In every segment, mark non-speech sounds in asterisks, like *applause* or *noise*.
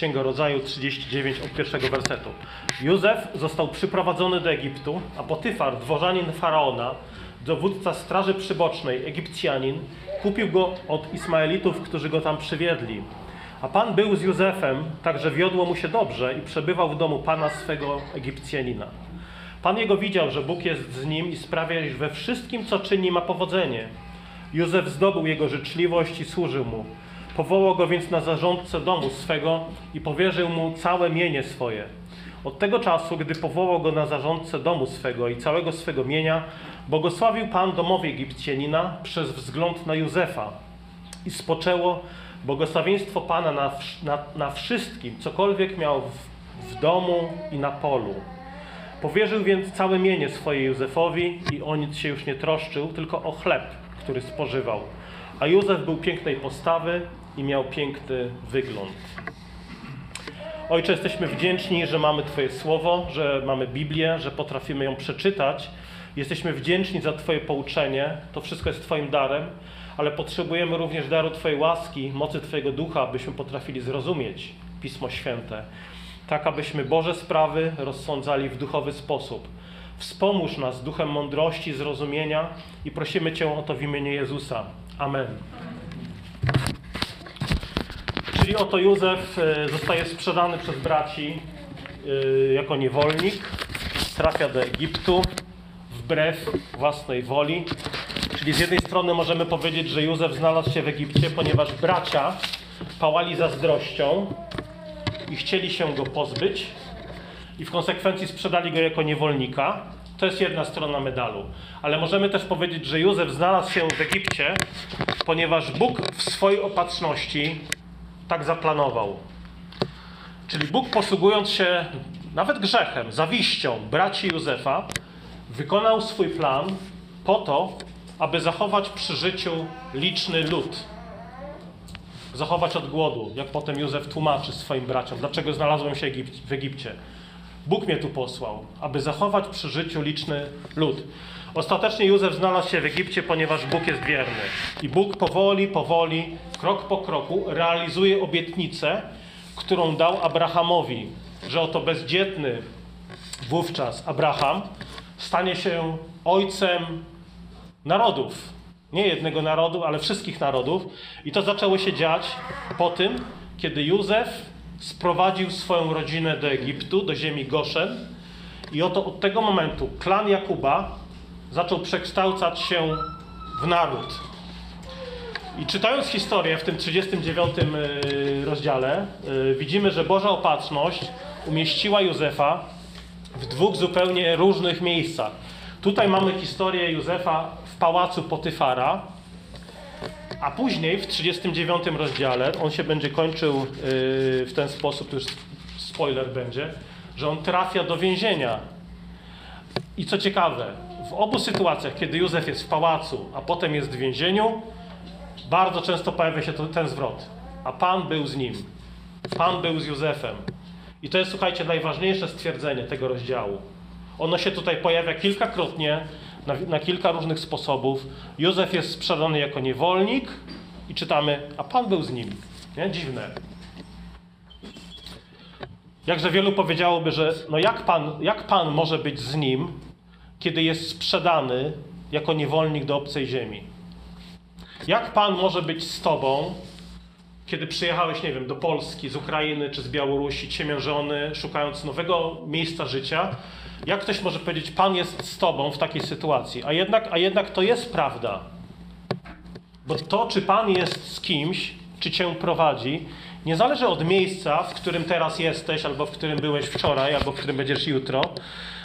Księga Rodzaju 39 od pierwszego wersetu. Józef został przyprowadzony do Egiptu, a Potyfar, dworzanin faraona, dowódca straży przybocznej, Egipcjanin, kupił go od Ismaelitów, którzy go tam przywiedli. A Pan był z Józefem, także wiodło mu się dobrze i przebywał w domu Pana swego Egipcjanina. Pan jego widział, że Bóg jest z nim i sprawia, iż we wszystkim, co czyni, ma powodzenie. Józef zdobył jego życzliwość i służył mu. Powołał go więc na zarządcę domu swego i powierzył mu całe mienie swoje. Od tego czasu, gdy powołał go na zarządcę domu swego i całego swego mienia, błogosławił Pan domowi Egipcjanina przez wzgląd na Józefa. I spoczęło błogosławieństwo Pana na, na, na wszystkim, cokolwiek miał w, w domu i na polu. Powierzył więc całe mienie swoje Józefowi i o nic się już nie troszczył, tylko o chleb, który spożywał. A Józef był pięknej postawy i miał piękny wygląd. Ojcze, jesteśmy wdzięczni, że mamy Twoje słowo, że mamy Biblię, że potrafimy ją przeczytać. Jesteśmy wdzięczni za Twoje pouczenie. To wszystko jest Twoim darem, ale potrzebujemy również daru Twojej łaski, mocy Twojego ducha, abyśmy potrafili zrozumieć Pismo Święte, tak abyśmy Boże sprawy rozsądzali w duchowy sposób. Wspomóż nas duchem mądrości, zrozumienia i prosimy Cię o to w imieniu Jezusa. Amen. Czyli oto Józef e, zostaje sprzedany przez braci e, jako niewolnik, trafia do Egiptu wbrew własnej woli. Czyli z jednej strony możemy powiedzieć, że Józef znalazł się w Egipcie, ponieważ bracia pałali zazdrością i chcieli się go pozbyć i w konsekwencji sprzedali go jako niewolnika. To jest jedna strona medalu. Ale możemy też powiedzieć, że Józef znalazł się w Egipcie, ponieważ Bóg w swojej opatrzności tak zaplanował. Czyli Bóg posługując się nawet grzechem, zawiścią braci Józefa, wykonał swój plan po to, aby zachować przy życiu liczny lud. Zachować od głodu, jak potem Józef tłumaczy swoim braciom, dlaczego znalazłem się w Egipcie. Bóg mnie tu posłał, aby zachować przy życiu liczny lud. Ostatecznie Józef znalazł się w Egipcie, ponieważ Bóg jest wierny. I Bóg powoli, powoli, krok po kroku realizuje obietnicę, którą dał Abrahamowi, że oto bezdzietny wówczas Abraham stanie się ojcem narodów. Nie jednego narodu, ale wszystkich narodów. I to zaczęło się dziać po tym, kiedy Józef sprowadził swoją rodzinę do Egiptu, do ziemi Goszen. I oto od tego momentu klan Jakuba zaczął przekształcać się w naród. I czytając historię w tym 39 rozdziale, widzimy, że Boża opatrzność umieściła Józefa w dwóch zupełnie różnych miejscach. Tutaj mamy historię Józefa w pałacu Potyfara, a później w 39 rozdziale on się będzie kończył w ten sposób, to już spoiler będzie, że on trafia do więzienia. I co ciekawe, w obu sytuacjach, kiedy Józef jest w pałacu, a potem jest w więzieniu, bardzo często pojawia się ten zwrot. A Pan był z nim. Pan był z Józefem. I to jest, słuchajcie, najważniejsze stwierdzenie tego rozdziału. Ono się tutaj pojawia kilkakrotnie, na, na, kilka różnych sposobów. Józef jest sprzedany jako niewolnik i czytamy, a Pan był z nim. Nie? Dziwne. Jakże wielu powiedziałoby, że no jak pan, jak pan może być z nim, kiedy jest sprzedany jako niewolnik do obcej ziemi? Jak Pan może być z Tobą, kiedy przyjechałeś, nie wiem, do Polski, z Ukrainy czy z Białorusi, ciemiężony, szukając nowego miejsca życia? Jak ktoś może powiedzieć, Pan jest z Tobą w takiej sytuacji? A jednak, a jednak to jest prawda. Bo to, czy Pan jest z kimś, czy Cię prowadzi, nie zależy od miejsca, w którym teraz jesteś, albo w którym byłeś wczoraj, albo w którym będziesz jutro.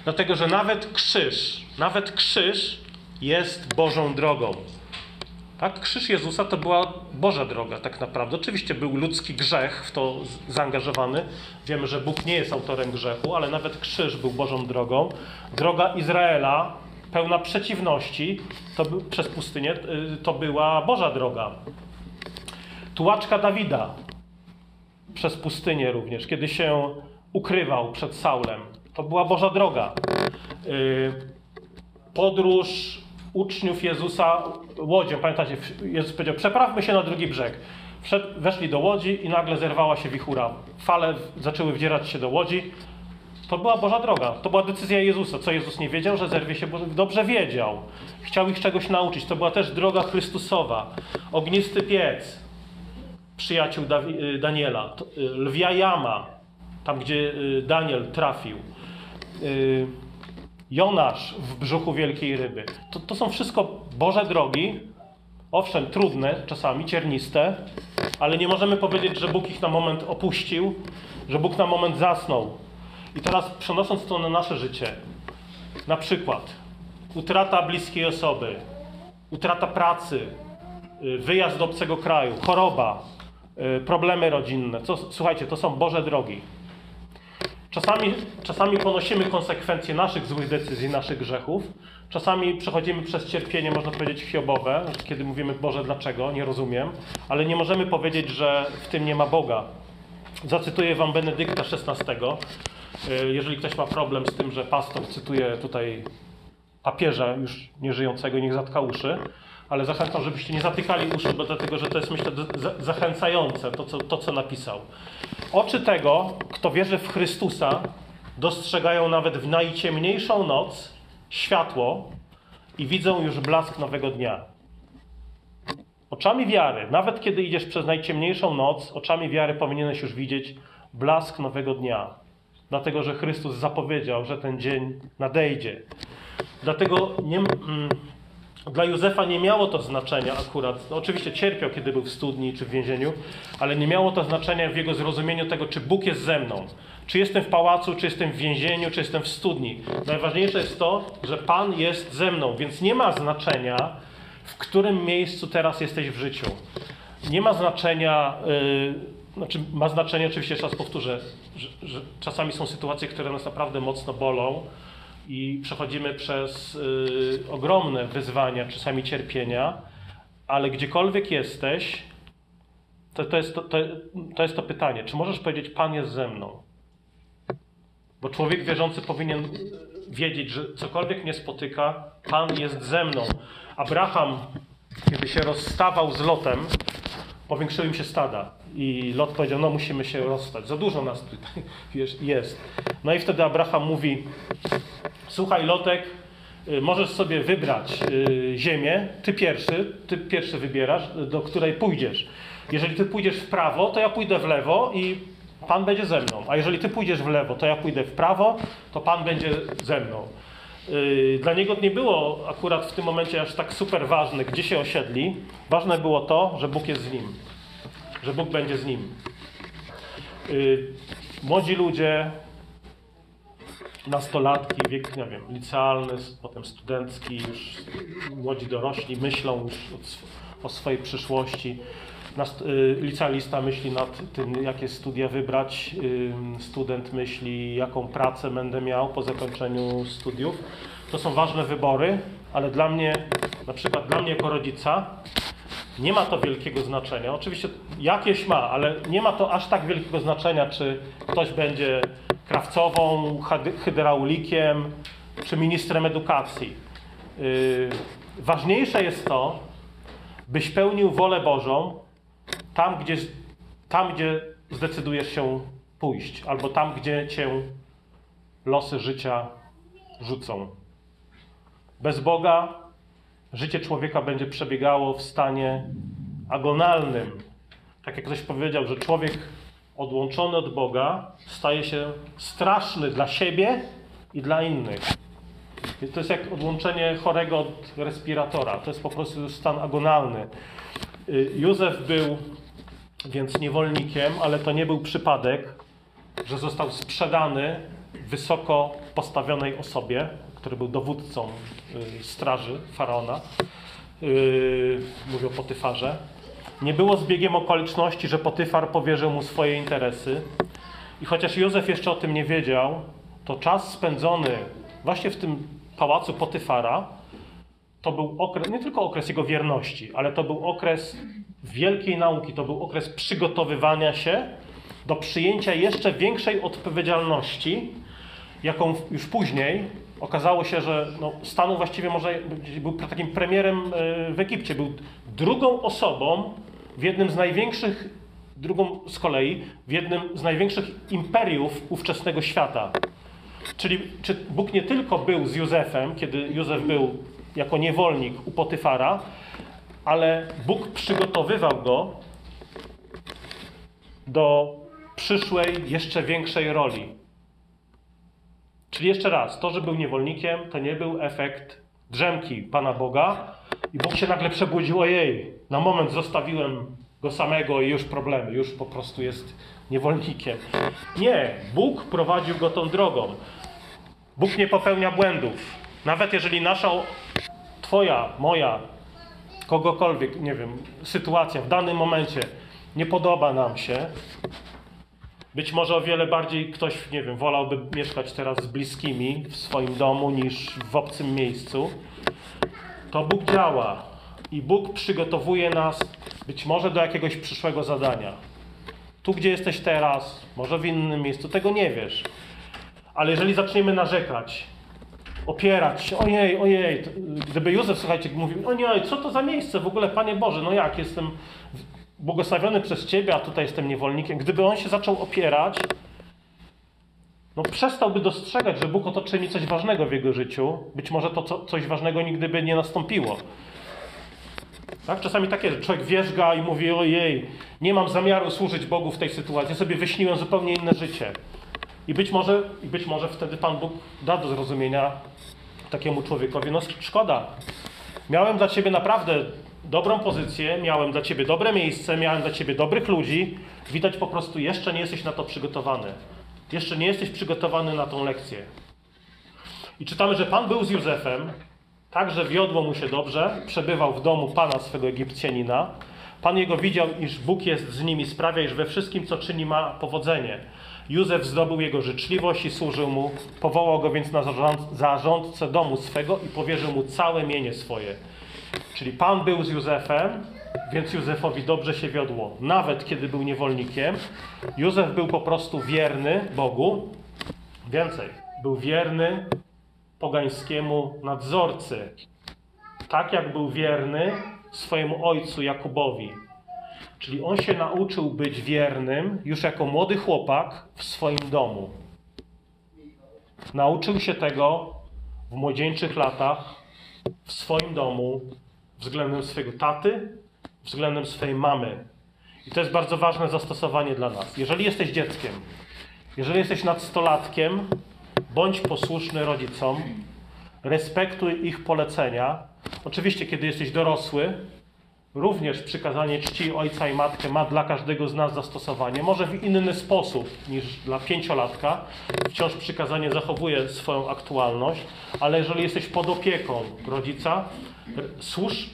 Dlatego, że nawet krzyż, nawet krzyż jest Bożą drogą. Tak? Krzyż Jezusa to była Boża droga, tak naprawdę. Oczywiście był ludzki grzech w to zaangażowany. Wiemy, że Bóg nie jest autorem grzechu, ale nawet krzyż był Bożą drogą. Droga Izraela, pełna przeciwności, to był, przez pustynię, to była Boża droga. Tułaczka Dawida przez pustynię również, kiedy się ukrywał przed Saulem. To była Boża droga. Podróż uczniów Jezusa łodzią. Pamiętacie, Jezus powiedział, przeprawmy się na drugi brzeg. Weszli do łodzi i nagle zerwała się wichura. Fale zaczęły wdzierać się do łodzi. To była Boża droga, to była decyzja Jezusa. Co Jezus nie wiedział, że zerwie się, dobrze wiedział. Chciał ich czegoś nauczyć. To była też droga Chrystusowa. Ognisty piec, przyjaciół y, Daniela, y, lwia jama, tam gdzie y, Daniel trafił. Jonasz w brzuchu wielkiej ryby. To, to są wszystko Boże drogi, owszem, trudne, czasami cierniste, ale nie możemy powiedzieć, że Bóg ich na moment opuścił, że Bóg na moment zasnął. I teraz przenosząc to na nasze życie, na przykład utrata bliskiej osoby, utrata pracy, y, wyjazd do obcego kraju, choroba, y, problemy rodzinne. Słuchajcie, to są Boże drogi. Czasami, czasami ponosimy konsekwencje naszych złych decyzji, naszych grzechów. Czasami przechodzimy przez cierpienie, można powiedzieć, hiobowe, kiedy mówimy, Boże, dlaczego? Nie rozumiem. Ale nie możemy powiedzieć, że w tym nie ma Boga. Zacytuję wam Benedykta XVI. Y, jeżeli ktoś ma problem z tym, że pastor cytuje tutaj papieża już nieżyjącego, niech zatka uszy, ale zachęcam, żebyście nie zatykali uszu, bo dlatego, że to jest myślę zachęcające, to co, to co napisał. Oczy tego, kto wierzy w Chrystusa, dostrzegają nawet w najciemniejszą noc światło i widzą już blask nowego dnia. Oczami wiary, nawet kiedy idziesz przez najciemniejszą noc, oczami wiary powinieneś już widzieć blask nowego dnia. Dlatego, że Chrystus zapowiedział, że ten dzień nadejdzie. Dlatego nie, mm, dla Józefa nie miało to znaczenia akurat. No, oczywiście cierpiał, kiedy był w studni czy w więzieniu, ale nie miało to znaczenia w jego zrozumieniu tego, czy Bóg jest ze mną. Czy jestem w pałacu, czy jestem w więzieniu, czy jestem w studni. Najważniejsze jest to, że Pan jest ze mną, więc nie ma znaczenia, w którym miejscu teraz jesteś w życiu. Nie ma znaczenia, yy, znaczy ma znaczenie, oczywiście jeszcze raz powtórzę, że, że czasami są sytuacje, które nas naprawdę mocno bolą i przechodzimy przez y, ogromne wyzwania, czasami cierpienia, ale gdziekolwiek jesteś, to, to, jest to, to, to jest to pytanie, czy możesz powiedzieć, Pan jest ze mną? Bo człowiek wierzący powinien wiedzieć, że cokolwiek mnie spotyka, Pan jest ze mną. Abraham, kiedy się rozstawał z Lotem, powiększyły im się stada. I Lot powiedział, no musimy się rozstać, za dużo nas tutaj *laughs* jest. No i wtedy Abraham mówi, słuchaj Lotek, y, możesz sobie wybrać y, ziemię, ty pierwszy, ty pierwszy wybierasz, do której pójdziesz. Jeżeli ty pójdziesz w prawo, to ja pójdę w lewo i Pan będzie ze mną. A jeżeli ty pójdziesz w lewo, to ja pójdę w prawo, to Pan będzie ze mną. Y, dla niego nie było akurat w tym momencie aż tak super ważne, gdzie się osiedli. Ważne było to, że Bóg jest z nim, że Bóg będzie z nim. Młodzi ludzie, nastolatki, wiek, nie wiem, licealny, potem studencki, już młodzi dorośli myślą już o, swojej przyszłości. Y, licealista myśli nad tym, jakie studia wybrać, student myśli, jaką pracę będę miał po zakończeniu studiów. To są ważne wybory, ale dla mnie, na przykład dla mnie jako rodzica, nie ma to wielkiego znaczenia. Oczywiście jakieś ma, ale nie ma to aż tak wielkiego znaczenia, czy ktoś będzie krawcową, hydraulikiem czy ministrem edukacji. Yy, ważniejsze jest to, byś pełnił wolę Bożą tam, gdzie, tam, gdzie zdecydujesz się pójść, albo tam, gdzie cię losy życia rzucą. Bez Boga życie człowieka będzie przebiegało w stanie agonalnym. Tak jak ktoś powiedział, że człowiek odłączony od Boga staje się straszny dla siebie i dla innych. To jest jak odłączenie chorego od respiratora. To jest po prostu stan agonalny. Y, Józef był więc niewolnikiem, ale to nie był przypadek, że został sprzedany wysoko postawionej osobie, który był dowódcą y, straży faraona. Y, mówię o Potyfarze. Nie było zbiegiem okoliczności, że Potyfar powierzył mu swoje interesy. I chociaż Józef jeszcze o tym nie wiedział, to czas spędzony właśnie w tym pałacu Potyfara to był okres, nie tylko okres jego wierności, ale to był okres wielkiej nauki, to był okres przygotowywania się do przyjęcia jeszcze większej odpowiedzialności, jaką już później okazało się, że no, stanął właściwie może, był takim premierem e, w Egipcie, był drugą osobą w jednym z największych, drugą z kolei, w jednym z największych imperiów ówczesnego świata. Czyli czy Bóg nie tylko był z Józefem, kiedy Józef był jako niewolnik u Potyfara, ale Bóg przygotowywał go do przyszłej, jeszcze większej roli. Czyli jeszcze raz, to, że był niewolnikiem, to nie był efekt drzemki Pana Boga i Bóg się nagle przebudził, ojej, na moment zostawiłem go samego i już problemy, już po prostu jest niewolnikiem. Nie, Bóg prowadził go tą drogą. Bóg nie popełnia błędów. Nawet jeżeli nasza, twoja, moja, kogokolwiek, nie wiem, sytuacja w danym momencie nie podoba nam się, być może o wiele bardziej ktoś, nie wiem, wolałby mieszkać teraz z bliskimi w swoim domu niż w obcym miejscu. To Bóg działa i Bóg przygotowuje nas być może do jakiegoś przyszłego zadania. Tu, gdzie jesteś teraz, może w innym miejscu, tego nie wiesz. Ale jeżeli zaczniemy narzekać, opierać się, ojej, ojej, gdyby Józef, słuchajcie, mówił, ojej, co to za miejsce w ogóle, Panie Boże, no jak, jestem błogosławiony przez Ciebie, a tutaj jestem niewolnikiem. Gdyby on się zaczął opierać, no przestałby dostrzegać, że Bóg oto czyni coś ważnego w jego życiu. Być może to co, coś ważnego nigdy by nie nastąpiło. Tak? Czasami takie, że człowiek wierzga i mówi, ojej, nie mam zamiaru służyć Bogu w tej sytuacji, ja sobie wyśniłem zupełnie inne życie. I być może, i być może wtedy Pan Bóg da do zrozumienia takiemu człowiekowi, no szkoda. Miałem dla Ciebie naprawdę dobrą pozycję, miałem dla ciebie dobre miejsce, miałem dla ciebie dobrych ludzi. Widać po prostu, jeszcze nie jesteś na to przygotowany. Jeszcze nie jesteś przygotowany na tą lekcję. I czytamy, że Pan był z Józefem, także wiodło mu się dobrze, przebywał w domu Pana swego Egipcjanina. Pan jego widział, iż Bóg jest z nimi, sprawia, iż we wszystkim, co czyni, ma powodzenie. Józef zdobył jego życzliwość i służył mu, powołał go więc na zarządcę domu swego i powierzył mu całe mienie swoje. Czyli Pan był z Józefem, więc Józefowi dobrze się wiodło, nawet kiedy był niewolnikiem. Józef był po prostu wierny Bogu. Więcej, był wierny pogańskiemu nadzorcy. Tak jak był wierny swojemu ojcu Jakubowi. Czyli on się nauczył być wiernym już jako młody chłopak w swoim domu. Nauczył się tego w młodzieńczych latach w swoim domu względem swojego taty, względem swojej mamy. I to jest bardzo ważne zastosowanie dla nas. Jeżeli jesteś dzieckiem, jeżeli jesteś nadstolatkiem, bądź posłuszny rodzicom, respektuj ich polecenia. Oczywiście, kiedy jesteś dorosły, również przykazanie czci ojca i matkę ma dla każdego z nas zastosowanie. Może w inny sposób niż dla pięciolatka. Wciąż przykazanie zachowuje swoją aktualność, ale jeżeli jesteś pod opieką rodzica, służ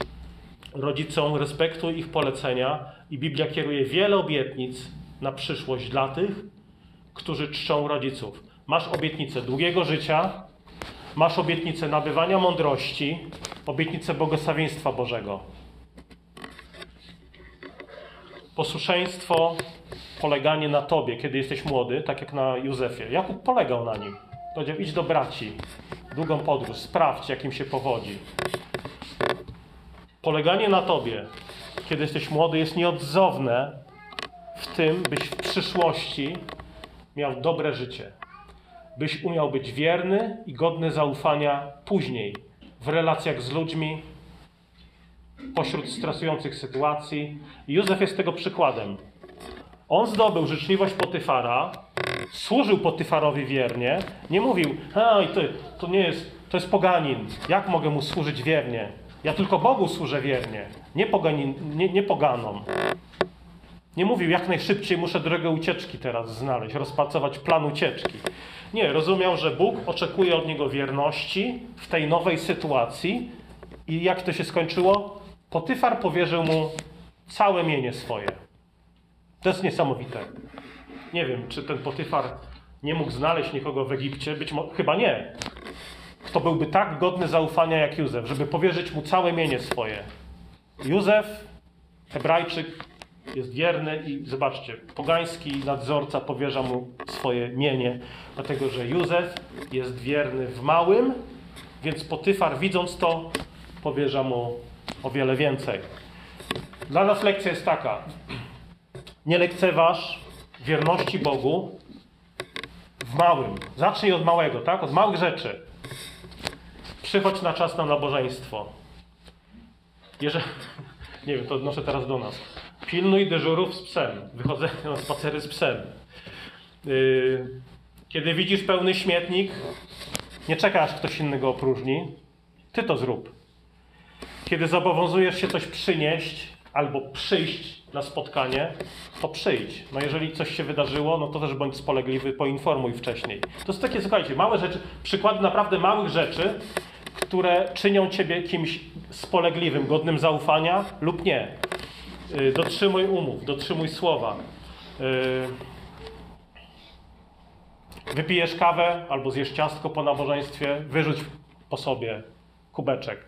rodzicom, respektuj ich polecenia i Biblia kieruje wiele obietnic na przyszłość dla tych, którzy czczą rodziców. Masz obietnicę długiego życia, masz obietnicę nabywania mądrości, obietnicę błogosławieństwa Bożego. Posłuszeństwo, poleganie na Tobie, kiedy jesteś młody, tak jak na Józefie. Jakub polegał na nim. Powiedział, idź do braci, długą podróż, sprawdź, jak im się powodzi. Poleganie na Tobie, kiedy jesteś młody, jest nieodzowne w tym, byś w przyszłości miał dobre życie. Byś umiał być wierny i godny zaufania później w relacjach z ludźmi, pośród stresujących sytuacji. Józef jest tego przykładem. On zdobył życzliwość Potyfara, służył Potyfarowi wiernie, nie mówił, hej, ty, to nie jest, to jest poganin, jak mogę mu służyć wiernie? Ja tylko Bogu służę wiernie, nie, poganin, nie, nie poganom. Nie mówił, jak najszybciej muszę drogę ucieczki teraz znaleźć, rozpracować plan ucieczki. Nie, rozumiał, że Bóg oczekuje od niego wierności w tej nowej sytuacji. I jak to się skończyło? Potyfar powierzył mu całe mienie swoje. To jest niesamowite. Nie wiem, czy ten Potyfar nie mógł znaleźć nikogo w Egipcie. Być może, chyba nie. Kto byłby tak godny zaufania jak Józef, żeby powierzyć mu całe mienie swoje. Józef, Hebrajczyk, jest wierny i zobaczcie, pogański nadzorca powierza mu swoje mienie, dlatego że Józef jest wierny w małym, więc Potyfar widząc to powierza mu o wiele więcej. Dla nas lekcja jest taka. Nie lekceważ wierności Bogu w małym. Zacznij od małego, tak? Od małych rzeczy. Przychodź na czas na nabożeństwo. Jeżeli, *laughs* nie wiem, to odnoszę teraz do nas. Pilnuj dyżurów z psem. Wychodzenie na spacery z psem. Yy, kiedy widzisz pełny śmietnik, nie czekaj aż ktoś innego opróżni. Ty to zrób. Kiedy zobowiązujesz się coś przynieść albo przyjść na spotkanie, to przyjdź. No jeżeli coś się wydarzyło, no to też bądź spolegliwy, poinformuj wcześniej. To są takie, słuchajcie, małe rzeczy, przykłady naprawdę małych rzeczy, które czynią ciebie kimś spolegliwym, godnym zaufania lub nie. Yy, Dotrzymuj umów, dotrzymuj słowa. Yy, Wypijesz kawę albo zjesz ciastko po nabożeństwie, wyrzuć po sobie kubeczek.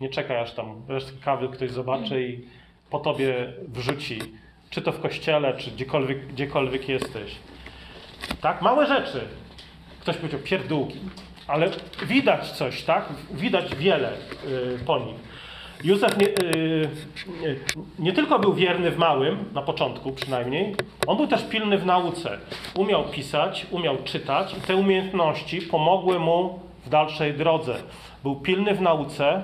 Nie czekaj aż tam resztę kawy ktoś zobaczy i po tobie wrzuci. Czy to w kościele, czy gdziekolwiek, gdziekolwiek jesteś. Tak? Małe rzeczy. Ktoś powiedział pierdółki. Ale widać coś, tak? Widać wiele y, po nich. Józef nie, y, nie, tylko był wierny w małym, na początku przynajmniej, on był też pilny w nauce. Umiał pisać, umiał czytać i te umiejętności pomogły mu w dalszej drodze. Był pilny w nauce,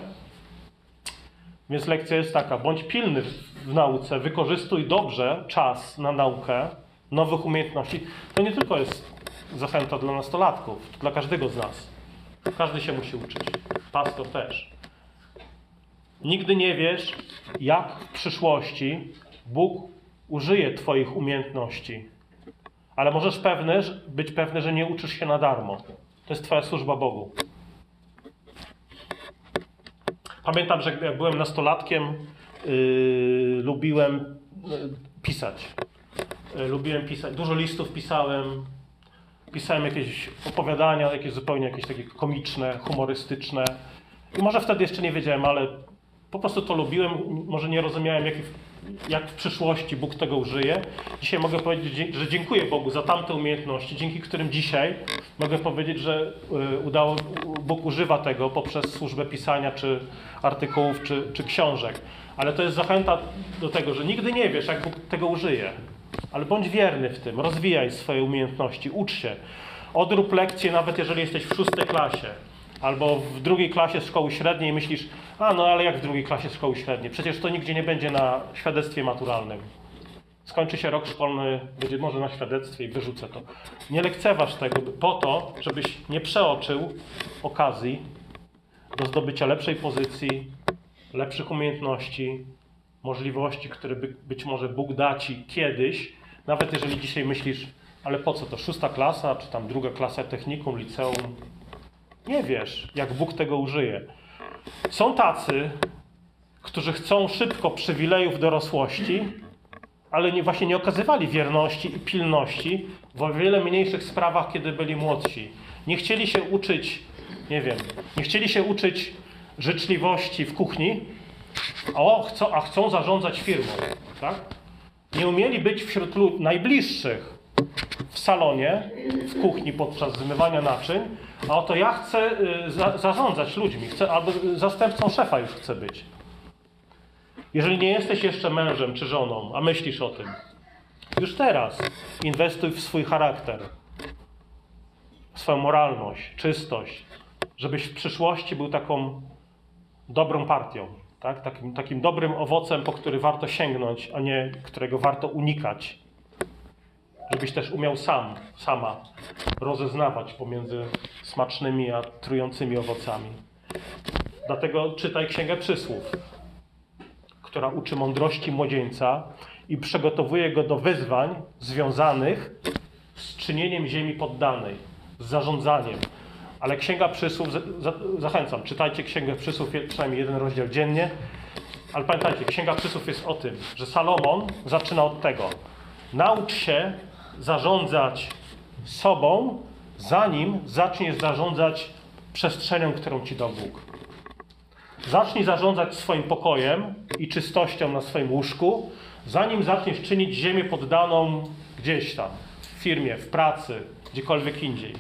więc lekcja jest taka: bądź pilny w nauce, wykorzystuj dobrze czas na naukę nowych umiejętności. To nie tylko jest zachęta dla nastolatków, to dla każdego z nas. Każdy się musi uczyć. Pastor też. Nigdy nie wiesz, jak w przyszłości Bóg użyje Twoich umiejętności. Ale możesz pewny, być pewny, że nie uczysz się na darmo. To jest Twoja służba Bogu. Pamiętam, że jak byłem nastolatkiem, yy, lubiłem yy, pisać. Yy, lubiłem pisać. Dużo listów pisałem. Pisałem jakieś opowiadania, jakieś zupełnie jakieś takie komiczne, humorystyczne. I może wtedy jeszcze nie wiedziałem, ale po prostu to lubiłem. Może nie rozumiałem, jak, jak w przyszłości Bóg tego użyje. Dzisiaj mogę powiedzieć, że dziękuję Bogu za tamte umiejętności, dzięki którym dzisiaj mogę powiedzieć, że udało, Bóg używa tego poprzez służbę pisania, czy artykułów, czy, czy książek. Ale to jest zachęta do tego, że nigdy nie wiesz, jak Bóg tego użyje. Ale bądź wierny w tym, rozwijaj swoje umiejętności, ucz się. Odrób lekcje, nawet jeżeli jesteś w szóstej klasie albo w drugiej klasie szkoły średniej myślisz, a no ale jak w drugiej klasie szkoły średniej? Przecież to nigdzie nie będzie na świadectwie maturalnym. Skończy się rok szkolny, będzie może na świadectwie i wyrzucę to. Nie lekceważ tego po to, żebyś nie przeoczył okazji do zdobycia lepszej pozycji, lepszych umiejętności, możliwości, które by, być może Bóg da ci kiedyś, nawet jeżeli dzisiaj myślisz, ale po co to, szósta klasa, czy tam druga klasa technikum, liceum, nie wiesz, jak Bóg tego użyje. Są tacy, którzy chcą szybko przywilejów dorosłości, ale nie, właśnie nie okazywali wierności i pilności w o wiele mniejszych sprawach, kiedy byli młodsi. Nie chcieli się uczyć, nie wiem, nie chcieli się uczyć życzliwości w kuchni, o, chcą, a chcą zarządzać firmą. Tak? Nie umieli być wśród najbliższych w salonie, w kuchni podczas zmywania naczyń, a oto ja chcę y, za, zarządzać ludźmi, chcę, albo zastępcą szefa już chcę być. Jeżeli nie jesteś jeszcze mężem czy żoną, a myślisz o tym, już teraz inwestuj w swój charakter, w swoją moralność, czystość, żebyś w przyszłości był taką dobrą partią, tak? takim, takim dobrym owocem, po który warto sięgnąć, a nie którego warto unikać. Żebyś też umiał sam, sama rozeznawać pomiędzy smacznymi a trującymi owocami. Dlatego czytaj Księgę Przysłów, która uczy mądrości młodzieńca i przygotowuje go do wyzwań związanych z czynieniem ziemi poddanej, z zarządzaniem. Ale Księga Przysłów, zachęcam, czytajcie Księgę Przysłów przynajmniej jeden rozdział dziennie. Ale pamiętajcie, Księga Przysłów jest o tym, że Salomon zaczyna od tego. Naucz się zarządzać sobą, zanim zaczniesz zarządzać przestrzenią, którą ci dał Bóg. Zacznij zarządzać swoim pokojem i czystością na swoim łóżku, zanim zaczniesz czynić ziemię poddaną gdzieś tam, w firmie, w pracy, gdziekolwiek indziej.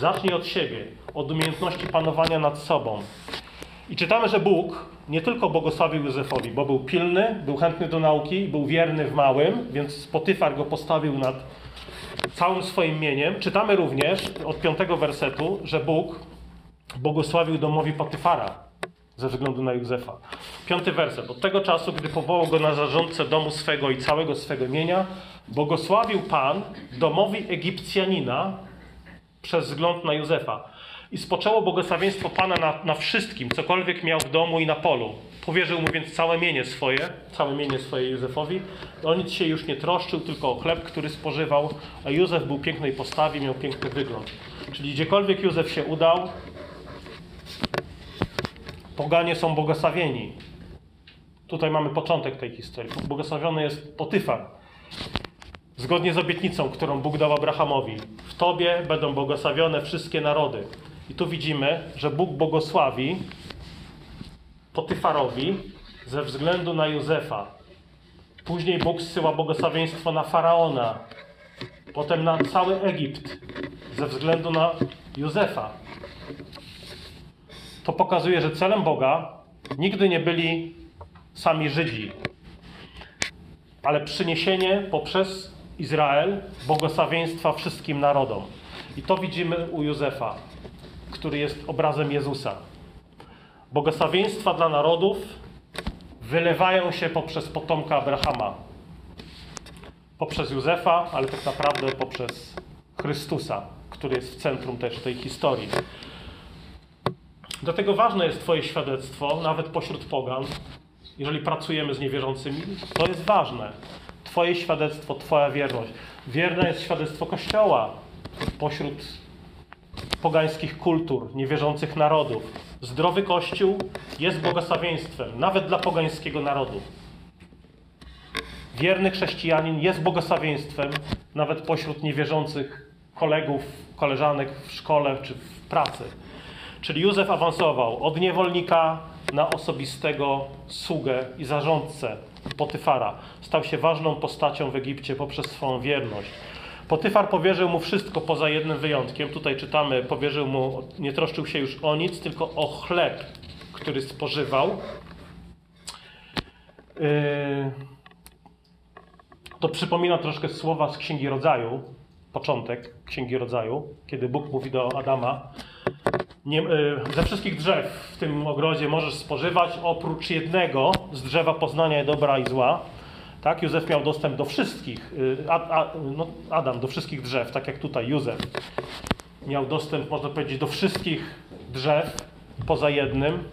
Zacznij od siebie, od umiejętności panowania nad sobą. I czytamy, że Bóg nie tylko błogosławił Józefowi, bo był pilny, był chętny do nauki, był wierny w małym, więc Potyfar go postawił nad całym swoim mieniem. Czytamy również od piątego wersetu, że Bóg błogosławił domowi Potyfara ze względu na Józefa. Piąty werset. Od tego czasu, gdy powołał go na zarządcę domu swego i całego swego mienia, błogosławił Pan domowi Egipcjanina przez wzgląd na Józefa. I spoczęło błogosławieństwo Pana na, na wszystkim, cokolwiek miał w domu i na polu. Powierzył mu więc całe mienie swoje, całe mienie swoje Józefowi. O nic się już nie troszczył, tylko o chleb, który spożywał, a Józef był pięknej postawi, miał piękny wygląd. Czyli gdziekolwiek Józef się udał, poganie są błogosławieni. Tutaj mamy początek tej historii. Błogosławiony jest Potyfar. Zgodnie z obietnicą, którą Bóg dał Abrahamowi. W Tobie będą błogosławione wszystkie narody. I tu widzimy, że Bóg błogosławi Potyfarowi ze względu na Józefa. Później Bóg zsyła błogosławieństwo na Faraona. Potem na cały Egipt ze względu na Józefa. To pokazuje, że celem Boga nigdy nie byli sami Żydzi, ale przyniesienie poprzez Izrael błogosławieństwa wszystkim narodom. I to widzimy u Józefa, który jest obrazem Jezusa. Błogosławieństwa dla narodów wylewają się poprzez potomka Abrahama. Poprzez Józefa, ale tak naprawdę poprzez Chrystusa, który jest w centrum też tej historii. Dlatego ważne jest Twoje świadectwo, nawet pośród pogan, jeżeli pracujemy z niewierzącymi. To jest ważne. Twoje świadectwo, Twoja wierność. Wierne jest świadectwo Kościoła pośród pogańskich kultur, niewierzących narodów. Zdrowy Kościół jest błogosławieństwem, nawet dla pogańskiego narodu. Wierny chrześcijanin jest błogosławieństwem, nawet pośród niewierzących kolegów, koleżanek w szkole czy w pracy. Czyli Józef awansował od niewolnika na osobistego sługę i zarządcę Potyfara. Stał się ważną postacią w Egipcie poprzez swoją wierność. Potyfar powierzył mu wszystko poza jednym wyjątkiem. Tutaj czytamy, powierzył mu, nie troszczył się już o nic, tylko o chleb, który spożywał. Yy, to przypomina troszkę słowa z Księgi Rodzaju, początek Księgi Rodzaju, kiedy Bóg mówi do Adama, nie, y, ze wszystkich drzew w tym ogrodzie możesz spożywać, oprócz jednego z drzewa poznania dobra i zła. Tak, Józef miał dostęp do wszystkich, y, a, a, no Adam do wszystkich drzew, tak jak tutaj Józef miał dostęp, można powiedzieć, do wszystkich drzew poza jednym.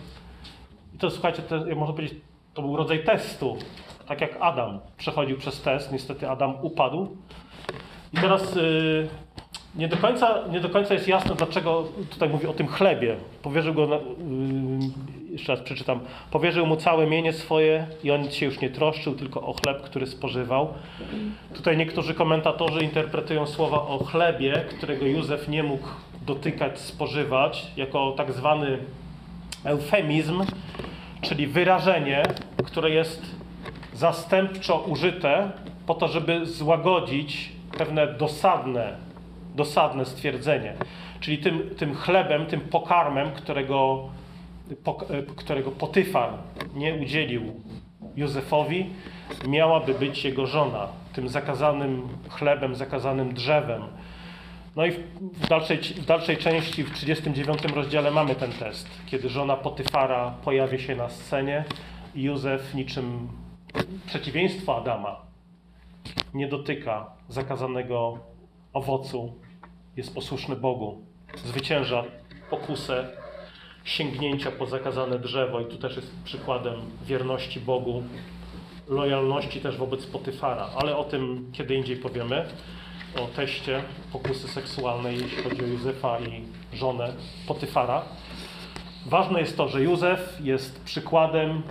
I to słuchajcie, to, można powiedzieć, to był rodzaj testu, tak jak Adam przechodził przez test. Niestety Adam upadł. I teraz y, nie do, końca, nie do końca jest jasne, dlaczego tutaj mówi o tym chlebie. Powierzył go, na, yy, jeszcze raz przeczytam, powierzył mu całe mienie swoje i on się już nie troszczył, tylko o chleb, który spożywał. Tutaj niektórzy komentatorzy interpretują słowa o chlebie, którego Józef nie mógł dotykać, spożywać, jako tak zwany eufemizm, czyli wyrażenie, które jest zastępczo użyte po to, żeby złagodzić pewne dosadne dosadne stwierdzenie. Czyli tym, tym chlebem, tym pokarmem, którego, po, którego Potyfar nie udzielił Józefowi, miałaby być jego żona. Tym zakazanym chlebem, zakazanym drzewem. No i w dalszej, w dalszej części, w 39 rozdziale mamy ten test, kiedy żona Potyfara pojawia się na scenie i Józef niczym przeciwieństwo Adama nie dotyka zakazanego owocu jest posłuszny Bogu, zwycięża pokusę sięgnięcia po zakazane drzewo i tu też jest przykładem wierności Bogu, lojalności też wobec Potyfara, ale o tym kiedy indziej powiemy, o teście pokusy seksualnej, jeśli chodzi o Józefa i żonę Potyfara. Ważne jest to, że Józef jest przykładem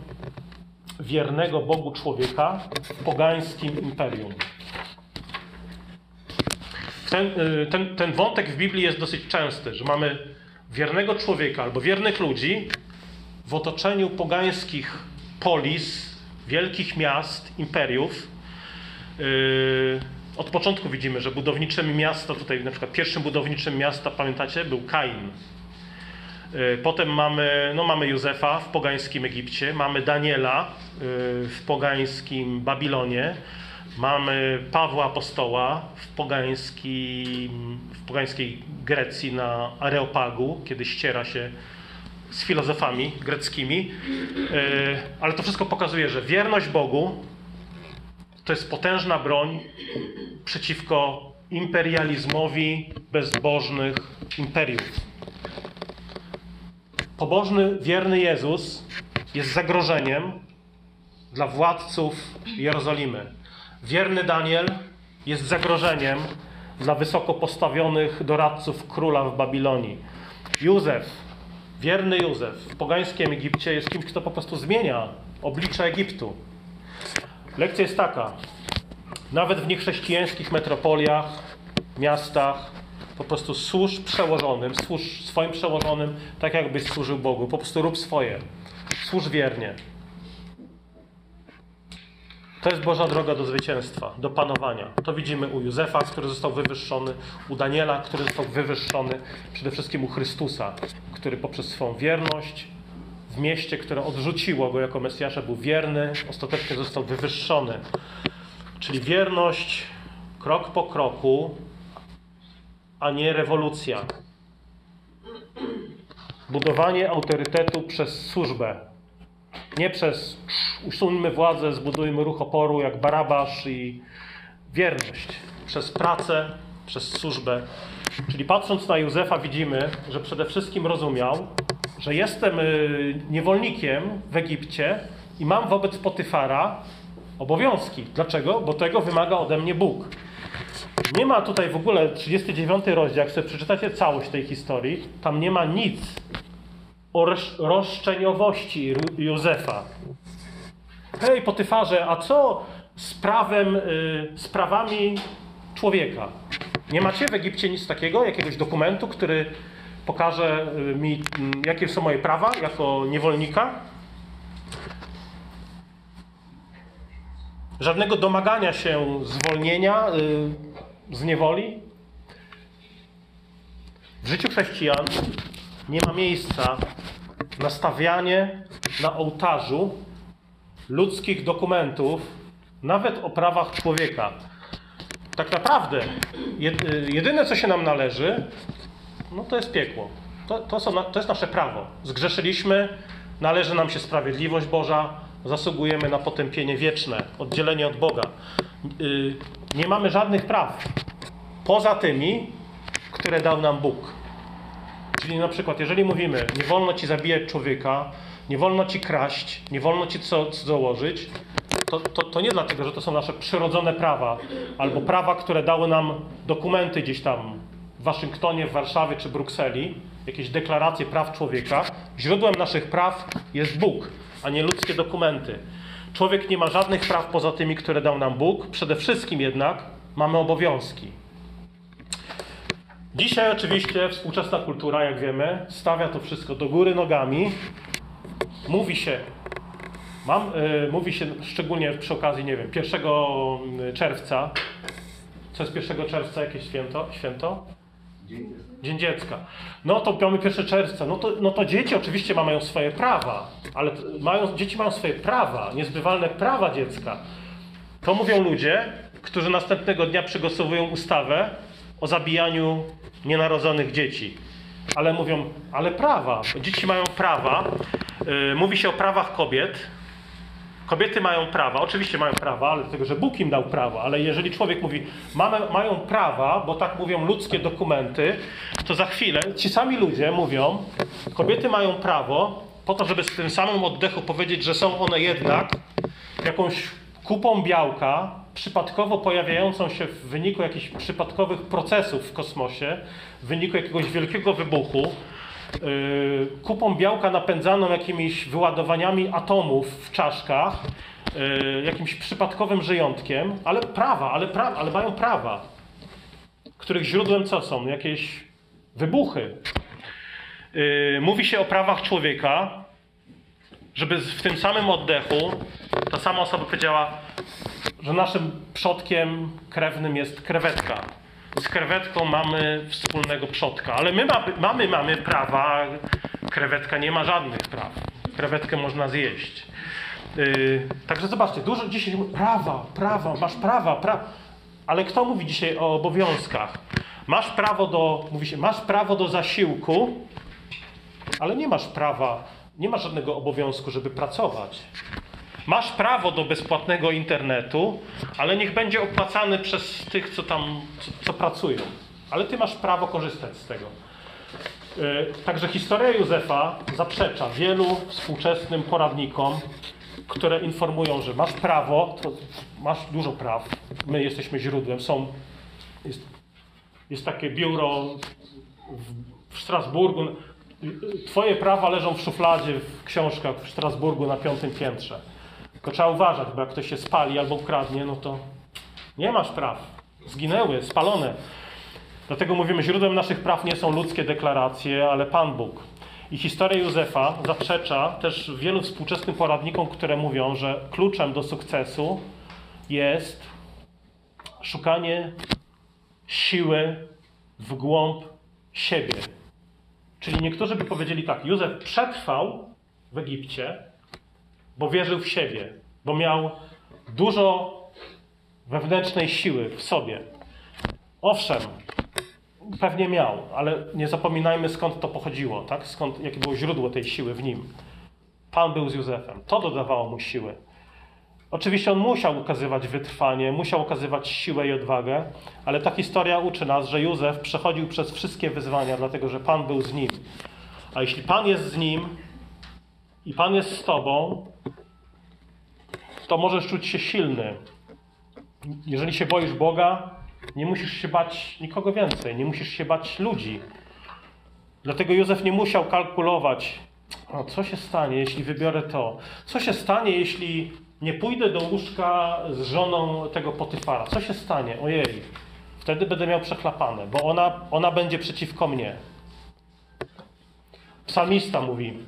wiernego Bogu człowieka w pogańskim imperium. Ten, y, ten, ten wątek w Biblii jest dosyć częsty, że mamy wiernego człowieka albo wiernych ludzi w otoczeniu pogańskich polis, wielkich miast, imperiów. Y, od początku widzimy, że budowniczym miasta, tutaj na przykład pierwszym budowniczym miasta, pamiętacie, był Kain. Y, Potem mamy, no mamy Józefa w pogańskim Egipcie, mamy Daniela w pogańskim Babilonie, mamy Pawła Apostoła w, pogańskim, w pogańskiej Grecji na Areopagu, kiedy ściera się z filozofami greckimi. Y, Ale to wszystko pokazuje, że wierność Bogu to jest potężna broń przeciwko imperializmowi bezbożnych imperiów. Pobożny, wierny Jezus jest zagrożeniem dla władców Jerozolimy. Wierny Daniel jest zagrożeniem dla wysoko postawionych doradców króla w Babilonii. Józef, wierny Józef w pogańskim Egipcie jest kimś, kto po prostu zmienia oblicze Egiptu. Lekcja jest taka. Nawet w niechrześcijańskich metropoliach, miastach, po prostu służ przełożonym, służ swoim przełożonym, tak jakbyś służył Bogu. Po prostu rób swoje. Służ wiernie. To jest Boża droga do zwycięstwa, do panowania. To widzimy u Józefa, który został wywyższony, u Daniela, który został wywyższony, przede wszystkim u Chrystusa, który poprzez swą wierność w mieście, które odrzuciło go jako Mesjasza, był wierny, ostatecznie został wywyższony. Czyli wierność krok po kroku, a nie rewolucja. Budowanie autorytetu przez służbę. Nie przez usuńmy władzę, zbudujmy ruch oporu jak Barabasz i wierność. Przez pracę, przez służbę. Czyli patrząc na Józefa widzimy, że przede wszystkim rozumiał, że jestem y, niewolnikiem w Egipcie i mam wobec Potyfara obowiązki. Dlaczego? Bo tego wymaga ode mnie Bóg. Nie ma tutaj w ogóle 39 rozdział, jak sobie przeczytacie całość tej historii, tam nie ma nic o rosz- roszczeniowości Józefa. Hej, Potyfarze, a co z prawem, y, z prawami człowieka? Nie macie w Egipcie nic takiego, jakiegoś dokumentu, który pokaże y, mi, mm, jakie są moje prawa jako niewolnika? Żadnego domagania się zwolnienia y, z niewoli? W życiu chrześcijan nie ma miejsca na stawianie na ołtarzu ludzkich dokumentów, nawet o prawach człowieka. Tak naprawdę jed- jedyne, co się nam należy, no to jest piekło. To, to, są, to jest nasze prawo. Zgrzeszyliśmy, należy nam się sprawiedliwość Boża, zasługujemy na potępienie wieczne, oddzielenie od Boga. Y, Nie mamy żadnych praw poza tymi, które dał nam Bóg. Czyli na przykład, jeżeli mówimy, nie wolno ci zabijać człowieka, nie wolno ci kraść, nie wolno ci co cudzołożyć, to, to, to nie dlatego, że to są nasze przyrodzone prawa, albo prawa, które dały nam dokumenty gdzieś tam w Waszyngtonie, w Warszawie czy Brukseli, jakieś deklaracje praw człowieka. Źródłem naszych praw jest Bóg, a nie ludzkie dokumenty. Człowiek nie ma żadnych praw poza tymi, które dał nam Bóg. Przede wszystkim jednak mamy obowiązki. Dzisiaj oczywiście współczesna kultura, jak wiemy, stawia to wszystko do góry nogami. Mówi się, mam, y, mówi się szczególnie przy okazji, nie wiem, 1 czerwca. Co jest 1 czerwca? Jakieś święto? Święto? Dzień dziecka. No to mamy 1 czerwca. No to, no to dzieci oczywiście ma- mają swoje prawa, ale mają, dzieci mają swoje prawa, niezbywalne prawa dziecka. To mówią ludzie, którzy następnego dnia przygotowują ustawę o zabijaniu nienarodzonych dzieci. Ale mówią, ale prawa, dzieci mają prawa. Yy, mówi się o prawach kobiet. Kobiety mają prawa, oczywiście mają prawa, ale dlatego, że Bóg im dał prawa, ale jeżeli człowiek mówi, mamy, mają prawa, bo tak mówią ludzkie dokumenty, to za chwilę ci sami ludzie mówią, kobiety mają prawo, po to, żeby z tym samym oddechu powiedzieć, że są one jednak jakąś kupą białka, przypadkowo pojawiającą się w wyniku jakichś przypadkowych procesów w kosmosie, w wyniku jakiegoś wielkiego wybuchu, yy, kupą białka napędzaną jakimiś wyładowaniami atomów w czaszkach, yy, jakimś przypadkowym żyjątkiem, ale prawa, ale, pra, ale mają prawa, których źródłem co są? Jakieś wybuchy. Yy, mówi się o prawach człowieka, żeby w tym samym oddechu ta sama osoba powiedziała, że naszym przodkiem krewnym jest krewetka. Z krewetką mamy wspólnego przodka, ale my mamy, mamy, mamy prawa krewetka nie ma żadnych praw. Krewetkę można zjeść. Yy, także zobaczcie, dużo dzisiaj prawa, prawa, masz prawa, prawa. Ale kto mówi dzisiaj o obowiązkach? Masz prawo do, mówi się, masz prawo do zasiłku, ale nie masz prawa, nie masz żadnego obowiązku, żeby pracować. Masz prawo do bezpłatnego internetu, ale niech będzie opłacany przez tych, co tam, co, co pracują. Ale ty masz prawo korzystać z tego. Yy, Także historia Józefa zaprzecza wielu współczesnym poradnikom, które informują, że masz prawo, masz dużo praw. My jesteśmy źródłem. Są, jest, jest takie biuro w, w Strasburgu. Twoje prawa leżą w szufladzie w książkach w Strasburgu na piątym piętrze. Tylko trzeba uważać, bo jak ktoś się spali albo ukradnie, no to nie masz praw. Zginęły, spalone. Dlatego mówimy, źródłem naszych praw nie są ludzkie deklaracje, ale Pan Bóg. I historia Józefa zaprzecza też wielu współczesnym poradnikom, które mówią, że kluczem do sukcesu jest szukanie siły w głąb siebie. Czyli niektórzy by powiedzieli tak: Józef przetrwał w Egipcie, bo wierzył w siebie, bo miał dużo wewnętrznej siły w sobie. Owszem, pewnie miał, ale nie zapominajmy skąd to pochodziło, tak? Skąd, jakie było źródło tej siły w nim. Pan był z Józefem. To dodawało mu siły. Oczywiście on musiał ukazywać wytrwanie, musiał okazywać siłę i odwagę, ale ta historia uczy nas, że Józef przechodził przez wszystkie wyzwania, dlatego że Pan był z nim. A jeśli Pan jest z nim i Pan jest z Tobą, to możesz czuć się silny. Jeżeli się boisz Boga, nie musisz się bać nikogo więcej, nie musisz się bać ludzi. Dlatego Józef nie musiał kalkulować, o, co się stanie, jeśli wybiorę to? Co się stanie, jeśli nie pójdę do łóżka z żoną tego Potyfara? Co się stanie? Ojej, wtedy będę miał przechlapane, bo ona, ona będzie przeciwko mnie. Psalmista mówi,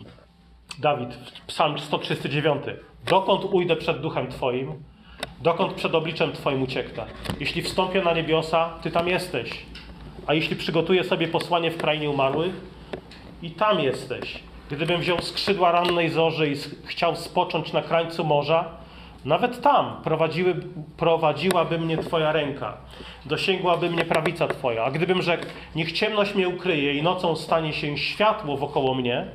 Dawid, psalm 139. Dokąd ujdę przed duchem Twoim? Dokąd przed obliczem Twoim ucieknę? Jeśli wstąpię na niebiosa, Ty tam jesteś. A jeśli przygotuję sobie posłanie w krainie umarłych, i tam jesteś. Gdybym wziął skrzydła rannej zorzy i chciał spocząć na krańcu morza, nawet tam prowadziły, prowadziłaby mnie Twoja ręka, dosięgłaby mnie prawica Twoja. A gdybym rzekł, niech ciemność mnie ukryje i nocą stanie się światło wokoło mnie,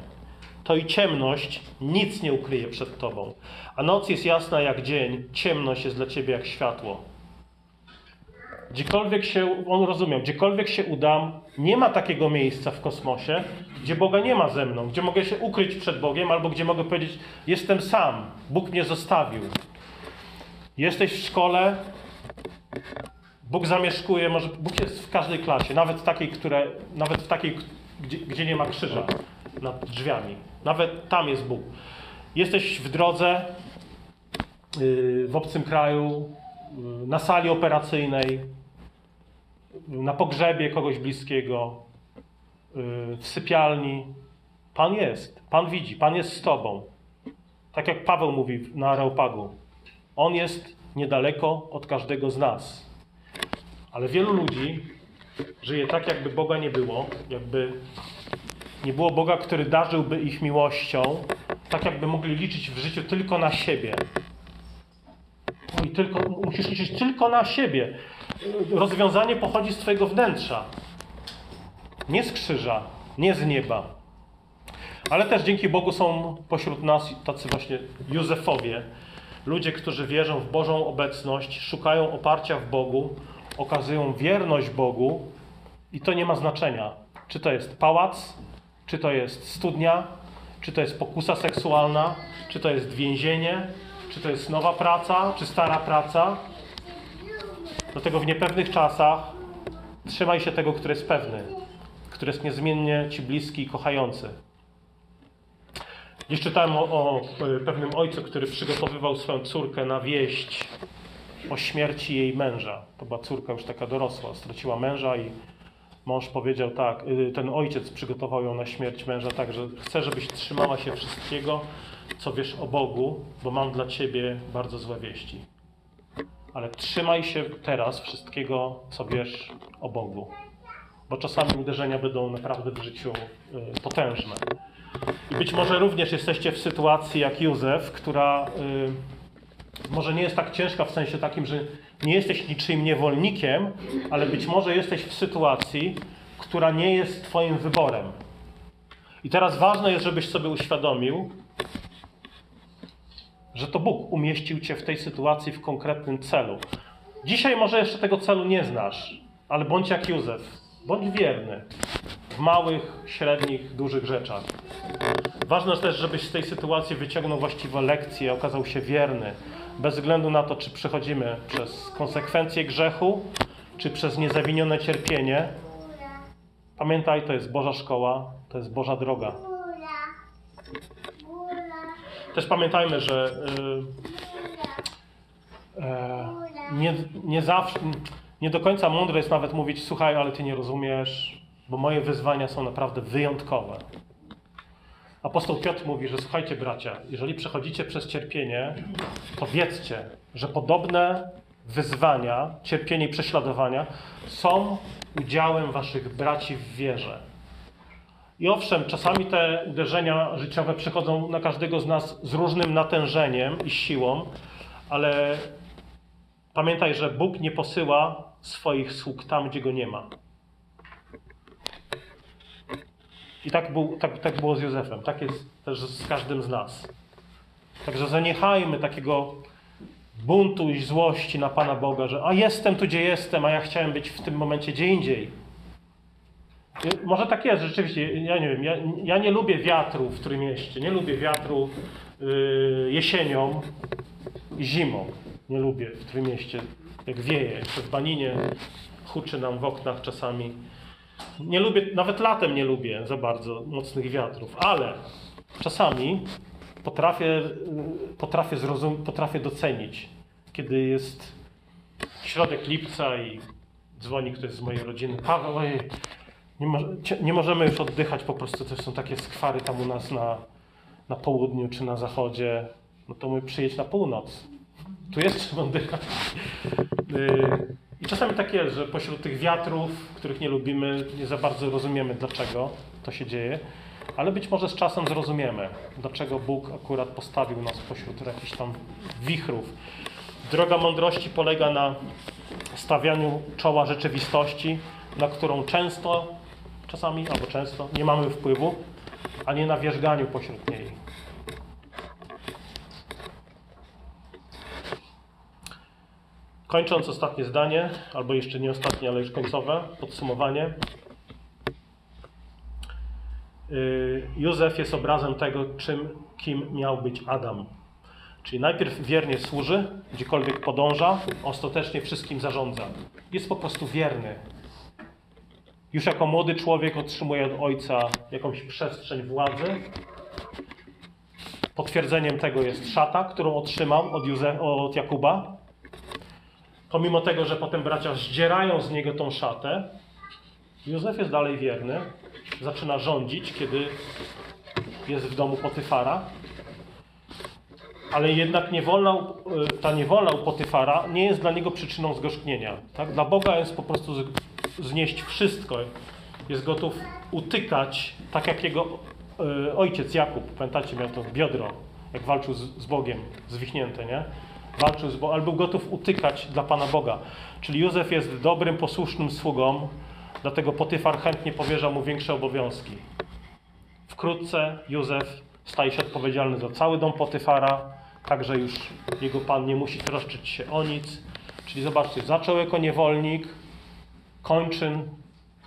to i ciemność nic nie ukryje przed Tobą. A noc jest jasna jak dzień, ciemność jest dla Ciebie jak światło. Gdziekolwiek się, on rozumiał, gdziekolwiek się udam, nie ma takiego miejsca w kosmosie, gdzie Boga nie ma ze mną, gdzie mogę się ukryć przed Bogiem, albo gdzie mogę powiedzieć, jestem sam, Bóg mnie zostawił. Jesteś w szkole, Bóg zamieszkuje, może Bóg jest w każdej klasie, nawet takiej, które, nawet w takiej, gdzie, gdzie nie ma krzyża nad drzwiami. Nawet tam jest Bóg. Jesteś w drodze, yy, w obcym kraju, yy, na sali operacyjnej, na pogrzebie kogoś bliskiego, yy, w sypialni. Pan jest, Pan widzi, Pan jest z Tobą. Tak jak Paweł mówi na Areopagu. On jest niedaleko od każdego z nas. Ale wielu ludzi żyje tak, jakby Boga nie było, jakby nie było Boga, który darzyłby ich miłością, tak jakby mogli liczyć w życiu tylko na siebie. I tylko, musisz liczyć tylko na siebie. Rozwiązanie pochodzi z Twojego wnętrza. Nie z krzyża, nie z nieba. Ale też dzięki Bogu są pośród nas tacy właśnie Józefowie, ludzie, którzy wierzą w Bożą obecność, szukają oparcia w Bogu, okazują wierność Bogu i to nie ma znaczenia, czy to jest pałac, czy to jest studnia, czy to jest pokusa seksualna, czy to jest więzienie, czy to jest nowa praca, czy stara praca. Dlatego w niepewnych czasach trzymaj się tego, który jest pewny, który jest niezmiennie Ci bliski i kochający. Dziś czytałem o, o pewnym ojcu, który przygotowywał swoją córkę na wieść o śmierci jej męża. To była córka już taka dorosła, straciła męża i mąż powiedział tak, y, ten ojciec przygotował ją na śmierć męża tak, że chcę, żebyś trzymała się wszystkiego, co wiesz o Bogu, bo mam dla ciebie bardzo złe wieści. Ale trzymaj się teraz wszystkiego, co wiesz o Bogu. Bo czasami uderzenia będą naprawdę w życiu y, potężne. I być może również jesteście w sytuacji jak Józef, która y, może nie jest tak ciężka w sensie takim, że nie jesteś niczym niewolnikiem, ale być może jesteś w sytuacji, która nie jest Twoim wyborem. I teraz ważne jest, żebyś sobie uświadomił, że to Bóg umieścił Cię w tej sytuacji w konkretnym celu. Dzisiaj może jeszcze tego celu nie znasz, ale bądź jak Józef, bądź wierny w małych, średnich, dużych rzeczach. Ważne jest też, żebyś z tej sytuacji wyciągnął właściwe lekcje, okazał się wierny, bez względu na to, czy przechodzimy przez konsekwencje grzechu, czy przez niezawinione cierpienie. Pamiętaj, to jest Boża szkoła, to jest Boża droga. Też pamiętajmy, że yy, e, nie, nie zawsze, nie do końca mądre jest nawet mówić, słuchaj, ale ty nie rozumiesz, bo moje wyzwania są naprawdę wyjątkowe. Apostoł Piotr mówi, że słuchajcie bracia, jeżeli przechodzicie przez cierpienie, to wiedzcie, że podobne wyzwania, cierpienie i prześladowania są udziałem waszych braci w wierze. I owszem, czasami te uderzenia życiowe przychodzą na każdego z nas z różnym natężeniem i siłą, ale pamiętaj, że Bóg nie posyła swoich sług tam, gdzie go nie ma. I tak, był, tak, tak było z Józefem, tak jest też z każdym z nas. Także zaniechajmy takiego buntu i złości na Pana Boga, że a jestem tu, gdzie jestem, a ja chciałem być w tym momencie gdzie indziej. Może tak jest, rzeczywiście. Ja nie wiem, ja, ja nie lubię wiatru w Trójmieście, nie lubię wiatru yy, jesienią i zimą. Nie lubię w Trójmieście, jak wieje. Jeszcze w Baninie huczy nam w oknach czasami. Nie lubię, nawet latem nie lubię za bardzo mocnych wiatrów, ale czasami potrafię, potrafię, zrozum, potrafię docenić, kiedy jest środek lipca i dzwoni ktoś z mojej rodziny. Paweł, ojej, nie, mo nie, możemy już oddychać, po prostu to są takie skwary tam u nas na, na południu czy na zachodzie. No to my przyjedź na północ. Tu jest czym oddychać. I czasami tak jest, że pośród tych wiatrów, których nie lubimy, nie za bardzo rozumiemy, dlaczego to się dzieje, ale być może z czasem zrozumiemy, dlaczego Bóg akurat postawił nas pośród jakichś tam wichrów. Droga mądrości polega na stawianiu czoła rzeczywistości, na którą często, czasami albo często nie mamy wpływu, a nie na wierzganiu pośród niej. Kończąc ostatnie zdanie, albo jeszcze nie ostatnie, ale już końcowe, podsumowanie. Y, Józef jest obrazem tego, czym, kim miał być Adam. Czyli najpierw wiernie służy, gdziekolwiek podąża, ostatecznie wszystkim zarządza. Jest po prostu wierny. Już jako młody człowiek otrzymuje od ojca jakąś przestrzeń władzy. Potwierdzeniem tego jest szata, którą otrzymał od, Józef, od Jakuba. Pomimo tego, że potem bracia zdzierają z niego tą szatę, Józef jest dalej wierny. Zaczyna rządzić, kiedy jest w domu Potyfara. Ale jednak niewolna, ta niewolna u Potyfara nie jest dla niego przyczyną zgorzknienia. Tak? Dla Boga jest po prostu znieść wszystko. Jest gotów utykać, tak jak jego e, ojciec Jakub, pamiętacie, miał to biodro, jak walczył z, z Bogiem, zwichnięte, nie? Walczył z Bogiem, ale był gotów utykać dla Pana Boga. Czyli Józef jest dobrym, posłusznym sługą, dlatego Potyfar chętnie powierza mu większe obowiązki. Wkrótce Józef staje się odpowiedzialny za cały dom Potyfara, także już jego pan nie musi troszczyć się o nic. Czyli zobaczcie, zaczął jako niewolnik, kończy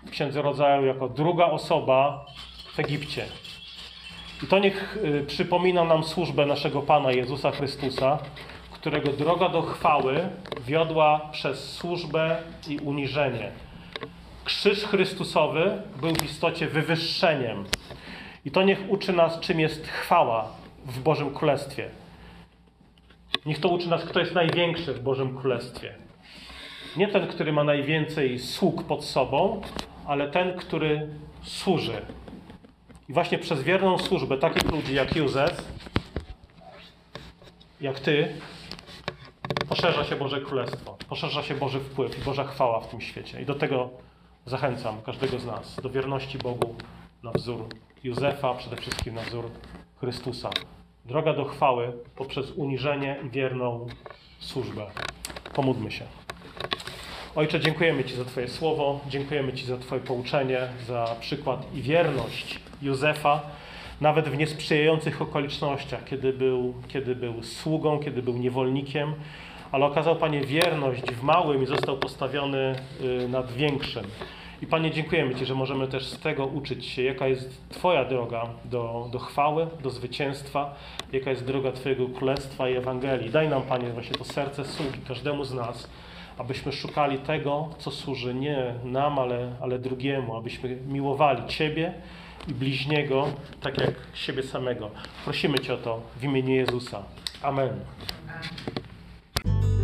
w Księdze Rodzaju jako druga osoba w Egipcie. I to niech y, przypomina nam służbę naszego Pana Jezusa Chrystusa, którego droga do chwały wiodła przez służbę i uniżenie. Krzyż Chrystusowy był w istocie wywyższeniem. I to niech uczy nas, czym jest chwała w Bożym Królestwie. Niech to uczy nas, kto jest największy w Bożym Królestwie. Nie ten, który ma najwięcej sług pod sobą, ale ten, który służy. I właśnie przez wierną służbę takich ludzi jak Józef, jak ty, poszerza się Boże Królestwo, poszerza się Boży wpływ i Boża chwała w tym świecie. I do tego zachęcam każdego z nas, do wierności Bogu na wzór Józefa, przede wszystkim na wzór Chrystusa. Droga do chwały poprzez uniżenie i wierną służbę. Pomódlmy się. Ojcze, dziękujemy Ci za Twoje słowo, dziękujemy Ci za Twoje pouczenie, za przykład i wierność Józefa, nawet w niesprzyjających okolicznościach, kiedy był, kiedy był sługą, kiedy był niewolnikiem, ale okazał Panie wierność w małym i został postawiony y, nad większym. I Panie, dziękujemy Ci, że możemy też z tego uczyć się, jaka jest Twoja droga do, do chwały, do zwycięstwa, jaka jest droga Twojego Królestwa i Ewangelii. Daj nam, Panie, właśnie to serce sługi, każdemu z nas, abyśmy szukali tego, co służy nie nam, ale, ale drugiemu, abyśmy miłowali Ciebie i bliźniego, tak jak siebie samego. Prosimy Cię o to w imieniu Jezusa. Amen. Thank you.